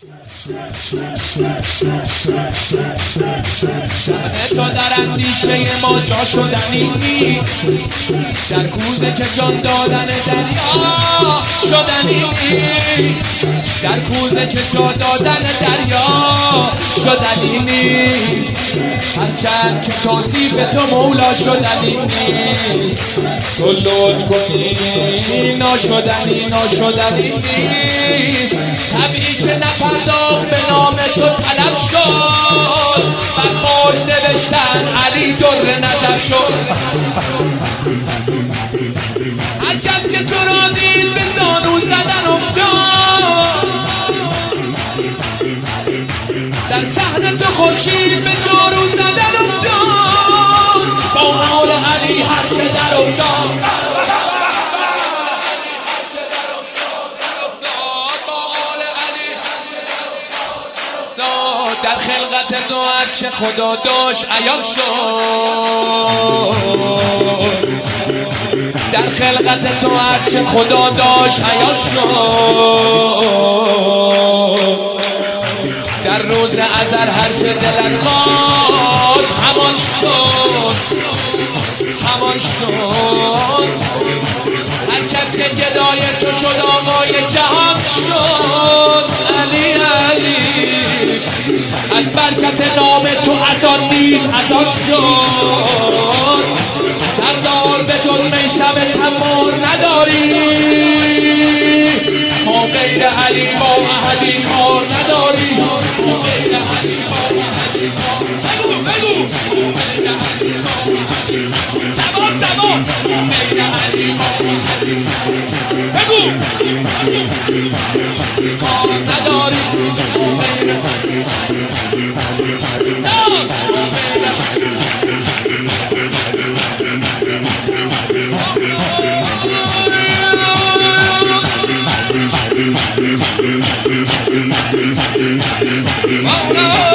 تو در اندیشه ما جا شدنی نیست. در کوزه که جان دادن دریا شدنی نیست. در کوزه که جا دادن دریا شدنی نیست. هرچند که توصیف تو مولا شدنی. نیست تو لطف کنی ناشدنی ناشدنی. نیست طبیعی که نپرداخت به نام تو طلب شد. بر خود نوشتن علی در نظر شد. هر کس که تو را دید به زانو زدن افتاد. در سحن تو خورشید به جارو در خلقت تو چه خدا داشت عیان شد. در خلقت تو چه خدا داشت عیان شد. در روز ازر هر چه دلت خواست همان شد. همان شد. هر کس که گدای تو شد از برکت نام تو از آن نیز از آن شد. سردار به جد میشم تمور نداری. ما غیر علی با اهلی کار نداری. ما غیر علی با اهلی نداری. بگو. بگو زبان زبان غیر علی با اهلی بگو. Oh no!